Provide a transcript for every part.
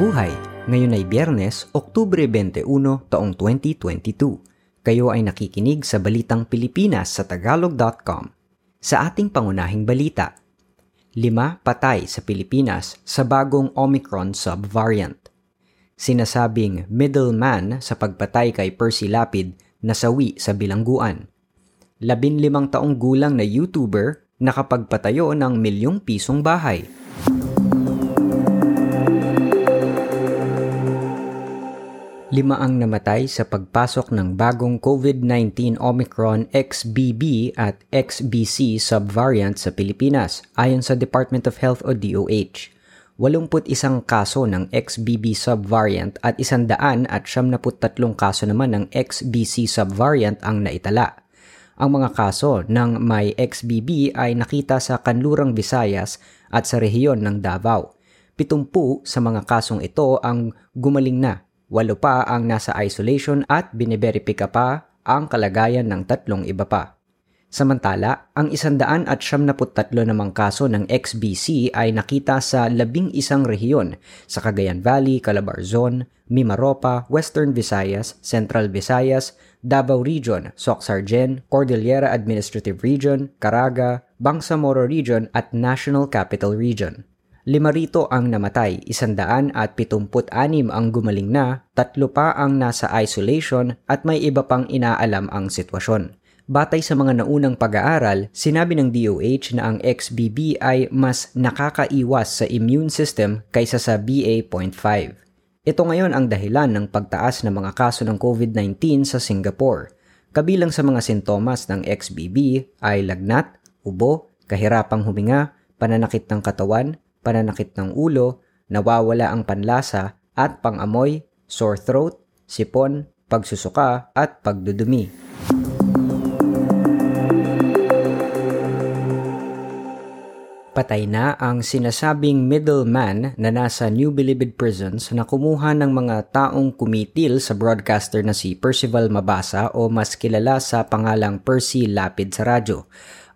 buhay. Ngayon ay Biyernes, Oktubre 21, taong 2022. Kayo ay nakikinig sa Balitang Pilipinas sa Tagalog.com. Sa ating pangunahing balita, lima patay sa Pilipinas sa bagong Omicron subvariant. Sinasabing middleman sa pagpatay kay Percy Lapid nasawi sa bilangguan. Labinlimang taong gulang na YouTuber nakapagpatayo ng milyong pisong bahay. Lima ang namatay sa pagpasok ng bagong COVID-19 Omicron XBB at XBC subvariant sa Pilipinas ayon sa Department of Health o DOH. 81 kaso ng XBB subvariant at 100 at 73 kaso naman ng XBC subvariant ang naitala. Ang mga kaso ng may XBB ay nakita sa Kanlurang Visayas at sa rehiyon ng Davao. 70 sa mga kasong ito ang gumaling na Walo pa ang nasa isolation at biniberipika pa ang kalagayan ng tatlong iba pa. Samantala, ang isandaan at siyam na tatlo namang kaso ng XBC ay nakita sa labing isang rehiyon sa Cagayan Valley, Calabarzon, Mimaropa, Western Visayas, Central Visayas, Davao Region, Soxargen, Cordillera Administrative Region, Caraga, Bangsamoro Region at National Capital Region. Lima rito ang namatay, isandaan at pitumput anim ang gumaling na, tatlo pa ang nasa isolation at may iba pang inaalam ang sitwasyon. Batay sa mga naunang pag-aaral, sinabi ng DOH na ang XBB ay mas nakakaiwas sa immune system kaysa sa BA.5. Ito ngayon ang dahilan ng pagtaas ng mga kaso ng COVID-19 sa Singapore. Kabilang sa mga sintomas ng XBB ay lagnat, ubo, kahirapang huminga, pananakit ng katawan, pananakit ng ulo, nawawala ang panlasa at pangamoy, sore throat, sipon, pagsusuka at pagdudumi. Patay na ang sinasabing middleman na nasa New Bilibid Prisons na kumuha ng mga taong kumitil sa broadcaster na si Percival Mabasa o mas kilala sa pangalang Percy Lapid sa radyo.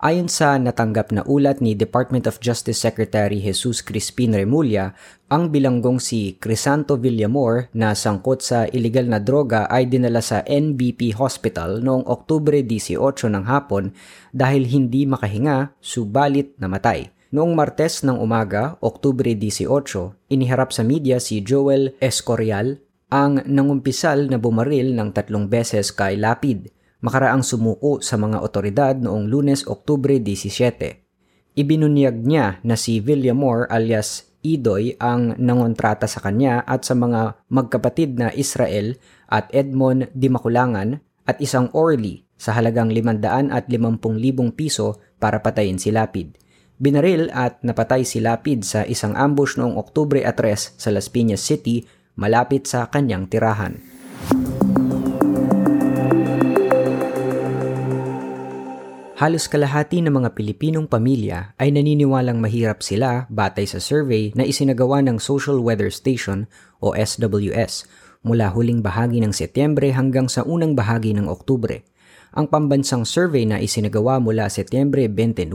Ayon sa natanggap na ulat ni Department of Justice Secretary Jesus Crispin Remulla, ang bilanggong si Crisanto Villamor na sangkot sa illegal na droga ay dinala sa NBP Hospital noong Oktubre 18 ng hapon dahil hindi makahinga, subalit namatay. Noong Martes ng umaga, Oktubre 18, iniharap sa media si Joel Escorial, ang nangumpisal na bumaril ng tatlong beses kay Lapid makaraang sumuko sa mga otoridad noong lunes Oktubre 17. Ibinunyag niya na si Villamor alias Idoy ang nangontrata sa kanya at sa mga magkapatid na Israel at Edmond Dimakulangan at isang Orly sa halagang 500 at 50,000 piso para patayin si Lapid. Binaril at napatay si Lapid sa isang ambush noong Oktubre 3 sa Las Piñas City malapit sa kanyang tirahan. Halos kalahati ng mga Pilipinong pamilya ay naniniwalang mahirap sila batay sa survey na isinagawa ng Social Weather Station o SWS mula huling bahagi ng Setyembre hanggang sa unang bahagi ng Oktubre. Ang pambansang survey na isinagawa mula Setyembre 29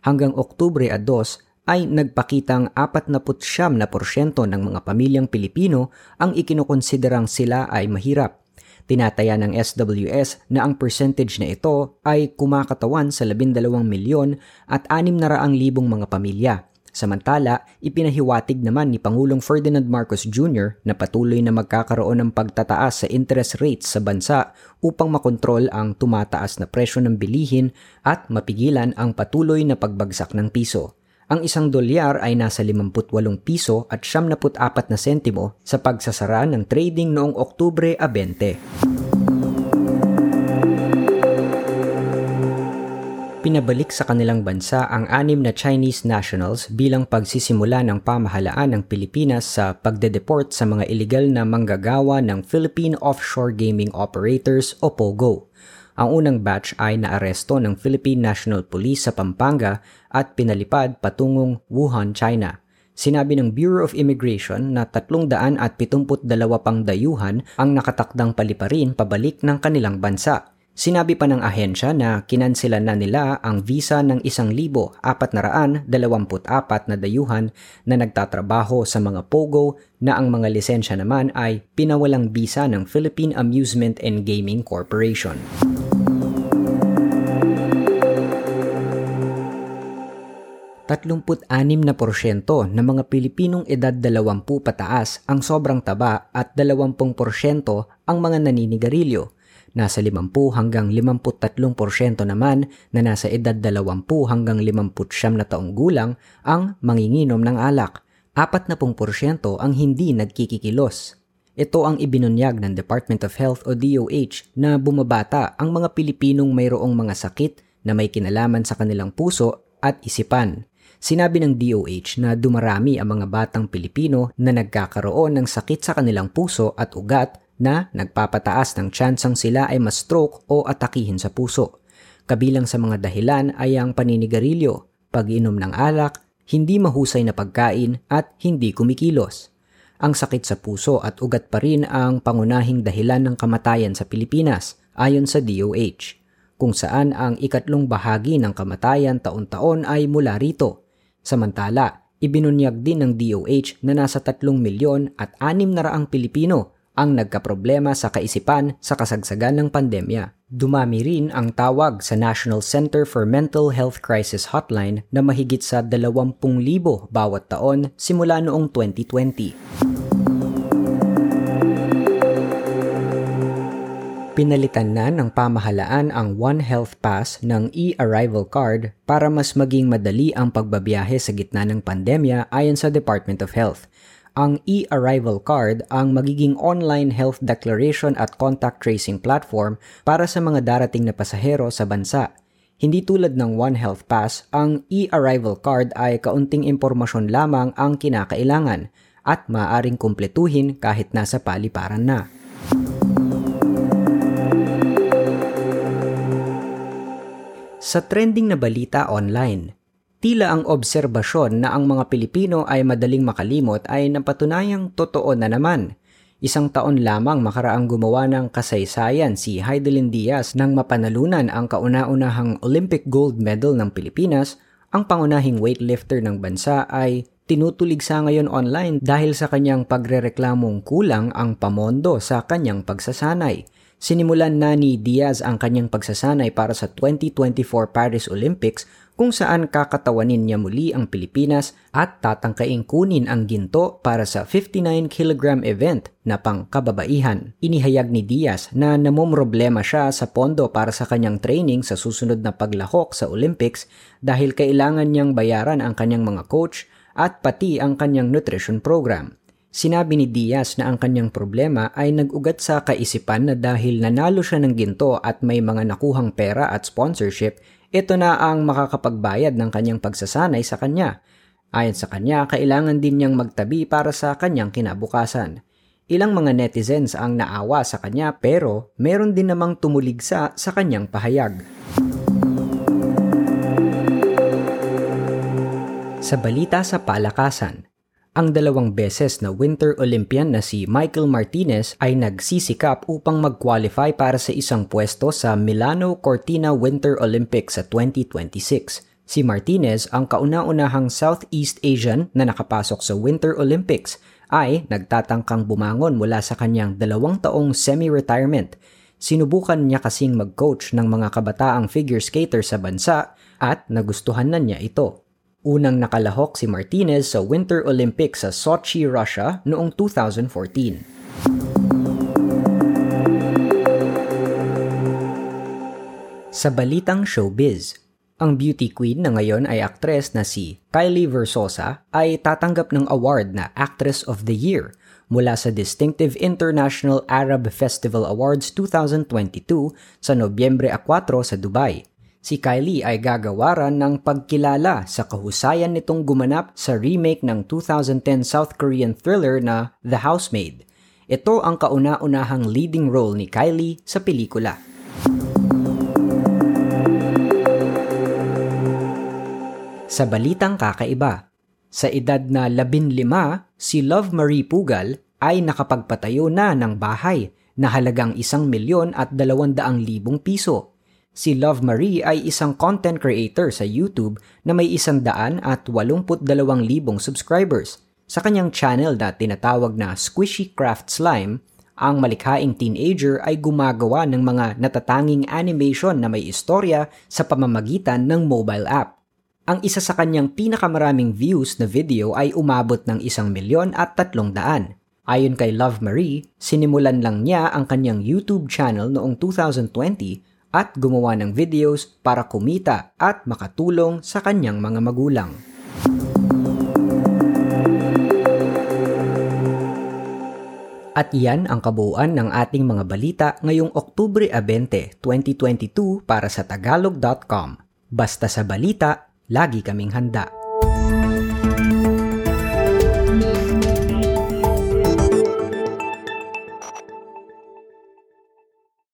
hanggang Oktubre 2 ay nagpakitang 49% ng mga pamilyang Pilipino ang ikinukonsiderang sila ay mahirap Tinataya ng SWS na ang percentage na ito ay kumakatawan sa 12 milyon at 600 libong mga pamilya. Samantala, ipinahiwatig naman ni Pangulong Ferdinand Marcos Jr. na patuloy na magkakaroon ng pagtataas sa interest rates sa bansa upang makontrol ang tumataas na presyo ng bilihin at mapigilan ang patuloy na pagbagsak ng piso. Ang isang dolyar ay nasa 58 piso at 74 na sentimo sa pagsasara ng trading noong Oktubre 20. Pinabalik sa kanilang bansa ang anim na Chinese nationals bilang pagsisimula ng pamahalaan ng Pilipinas sa pagdedeport sa mga illegal na manggagawa ng Philippine Offshore Gaming Operators o POGO. Ang unang batch ay naaresto ng Philippine National Police sa Pampanga at pinalipad patungong Wuhan, China. Sinabi ng Bureau of Immigration na 372 pang dayuhan ang nakatakdang paliparin pabalik ng kanilang bansa. Sinabi pa ng ahensya na kinansilan na nila ang visa ng 1,424 na dayuhan na nagtatrabaho sa mga POGO na ang mga lisensya naman ay pinawalang visa ng Philippine Amusement and Gaming Corporation. 36 na porsyento ng mga Pilipinong edad 20 pataas ang sobrang taba at 20% ang mga naninigarilyo. Nasa 50 hanggang 53% naman na nasa edad 20 hanggang 50 na taong gulang ang manginginom ng alak. 40% ang hindi nagkikikilos. Ito ang ibinunyag ng Department of Health o DOH na bumabata ang mga Pilipinong mayroong mga sakit na may kinalaman sa kanilang puso at isipan. Sinabi ng DOH na dumarami ang mga batang Pilipino na nagkakaroon ng sakit sa kanilang puso at ugat na nagpapataas ng tsansang sila ay ma-stroke o atakihin sa puso. Kabilang sa mga dahilan ay ang paninigarilyo, pag-inom ng alak, hindi mahusay na pagkain at hindi kumikilos. Ang sakit sa puso at ugat pa rin ang pangunahing dahilan ng kamatayan sa Pilipinas ayon sa DOH, kung saan ang ikatlong bahagi ng kamatayan taon-taon ay mula rito Samantala, ibinunyag din ng DOH na nasa 3 milyon at 6 na raang Pilipino ang nagkaproblema sa kaisipan sa kasagsagan ng pandemya. Dumami rin ang tawag sa National Center for Mental Health Crisis Hotline na mahigit sa 20,000 bawat taon simula noong 2020. Pinalitan na ng pamahalaan ang One Health Pass ng e-arrival card para mas maging madali ang pagbabiyahe sa gitna ng pandemya ayon sa Department of Health. Ang e-arrival card ang magiging online health declaration at contact tracing platform para sa mga darating na pasahero sa bansa. Hindi tulad ng One Health Pass, ang e-arrival card ay kaunting impormasyon lamang ang kinakailangan at maaring kumpletuhin kahit nasa paliparan na. Sa trending na balita online, tila ang obserbasyon na ang mga Pilipino ay madaling makalimot ay napatunayang totoo na naman. Isang taon lamang makaraang gumawa ng kasaysayan si Heidelin Diaz nang mapanalunan ang kauna-unahang Olympic gold medal ng Pilipinas, ang pangunahing weightlifter ng bansa ay tinutulig sa ngayon online dahil sa kanyang pagrereklamong kulang ang pamondo sa kanyang pagsasanay. Sinimulan na ni Diaz ang kanyang pagsasanay para sa 2024 Paris Olympics kung saan kakatawanin niya muli ang Pilipinas at tatangkaing kunin ang ginto para sa 59 kg event na pangkababaihan. Inihayag ni Diaz na namomroblema siya sa pondo para sa kanyang training sa susunod na paglahok sa Olympics dahil kailangan niyang bayaran ang kanyang mga coach at pati ang kanyang nutrition program. Sinabi ni Diaz na ang kanyang problema ay nag-ugat sa kaisipan na dahil nanalo siya ng ginto at may mga nakuhang pera at sponsorship, ito na ang makakapagbayad ng kanyang pagsasanay sa kanya. Ayon sa kanya, kailangan din niyang magtabi para sa kanyang kinabukasan. Ilang mga netizens ang naawa sa kanya pero meron din namang tumuligsa sa kanyang pahayag. Sa balita sa palakasan, ang dalawang beses na Winter Olympian na si Michael Martinez ay nagsisikap upang mag-qualify para sa isang pwesto sa Milano Cortina Winter Olympics sa 2026. Si Martinez, ang kauna-unahang Southeast Asian na nakapasok sa Winter Olympics, ay nagtatangkang bumangon mula sa kanyang dalawang taong semi-retirement. Sinubukan niya kasing mag-coach ng mga kabataang figure skater sa bansa at nagustuhan na niya ito. Unang nakalahok si Martinez sa Winter Olympics sa Sochi, Russia noong 2014. Sa balitang showbiz, ang beauty queen na ngayon ay aktres na si Kylie Versosa ay tatanggap ng award na Actress of the Year mula sa Distinctive International Arab Festival Awards 2022 sa Nobyembre 4 sa Dubai si Kylie ay gagawaran ng pagkilala sa kahusayan nitong gumanap sa remake ng 2010 South Korean thriller na The Housemaid. Ito ang kauna-unahang leading role ni Kylie sa pelikula. Sa balitang kakaiba, sa edad na 15, si Love Marie Pugal ay nakapagpatayo na ng bahay na halagang isang milyon at dalawandaang libong piso. Si Love Marie ay isang content creator sa YouTube na may isang daan at dalawang libong subscribers. Sa kanyang channel na tinatawag na Squishy Craft Slime, ang malikhaing teenager ay gumagawa ng mga natatanging animation na may istorya sa pamamagitan ng mobile app. Ang isa sa kanyang pinakamaraming views na video ay umabot ng isang milyon at tatlong daan. Ayon kay Love Marie, sinimulan lang niya ang kanyang YouTube channel noong 2020 at gumawa ng videos para kumita at makatulong sa kanyang mga magulang. At iyan ang kabuuan ng ating mga balita ngayong Oktubre 20, 2022 para sa tagalog.com. Basta sa balita, lagi kaming handa.